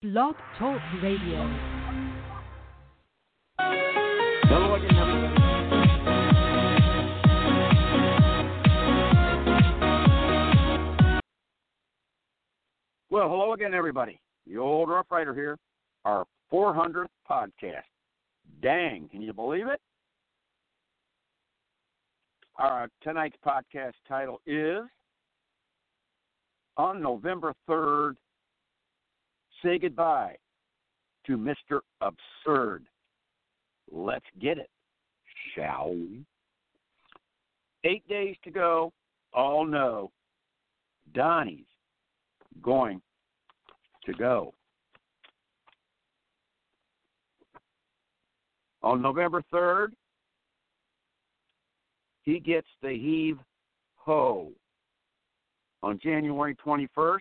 Blog Talk Radio. Well, hello again, everybody. The old Rough Rider here, our 400th podcast. Dang, can you believe it? Our uh, tonight's podcast title is On November 3rd, Say Goodbye to Mr. Absurd. Let's get it, shall we? Eight days to go. All know Donnie's going to go. On November 3rd, he gets the heave ho. On January 21st,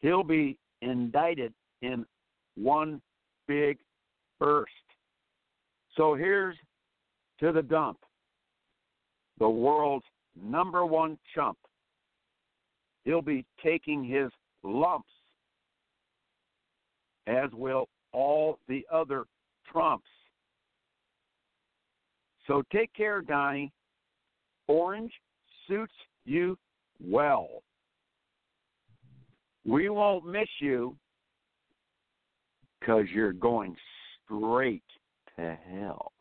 he'll be indicted in one big burst. So here's to the dump. The world's number one chump. He'll be taking his lumps, as will all the other Trumps. So take care, Donnie. Orange suits you well. We won't miss you because you're going straight to hell.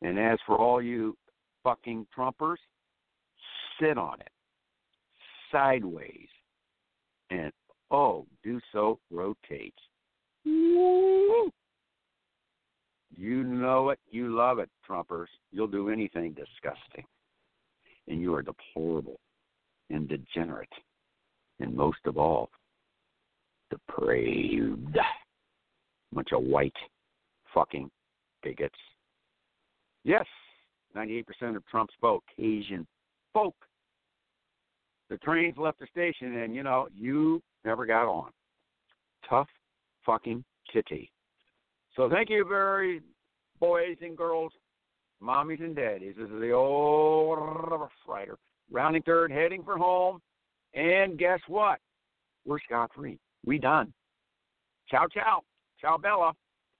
And as for all you fucking Trumpers, sit on it sideways and oh, do so rotate. Woo! You know it, you love it, Trumpers. You'll do anything disgusting. And you are deplorable and degenerate. And most of all, depraved. Bunch of white fucking bigots. Yes, 98% of Trump's vote, Asian folk. The trains left the station, and you know, you never got on. Tough fucking kitty. So thank you, very boys and girls, mommies and daddies. This is the old Rider, rounding third, heading for home. And guess what? We're scot free. We done. Ciao, ciao. Ciao, Bella.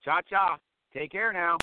Cha cha. Take care now.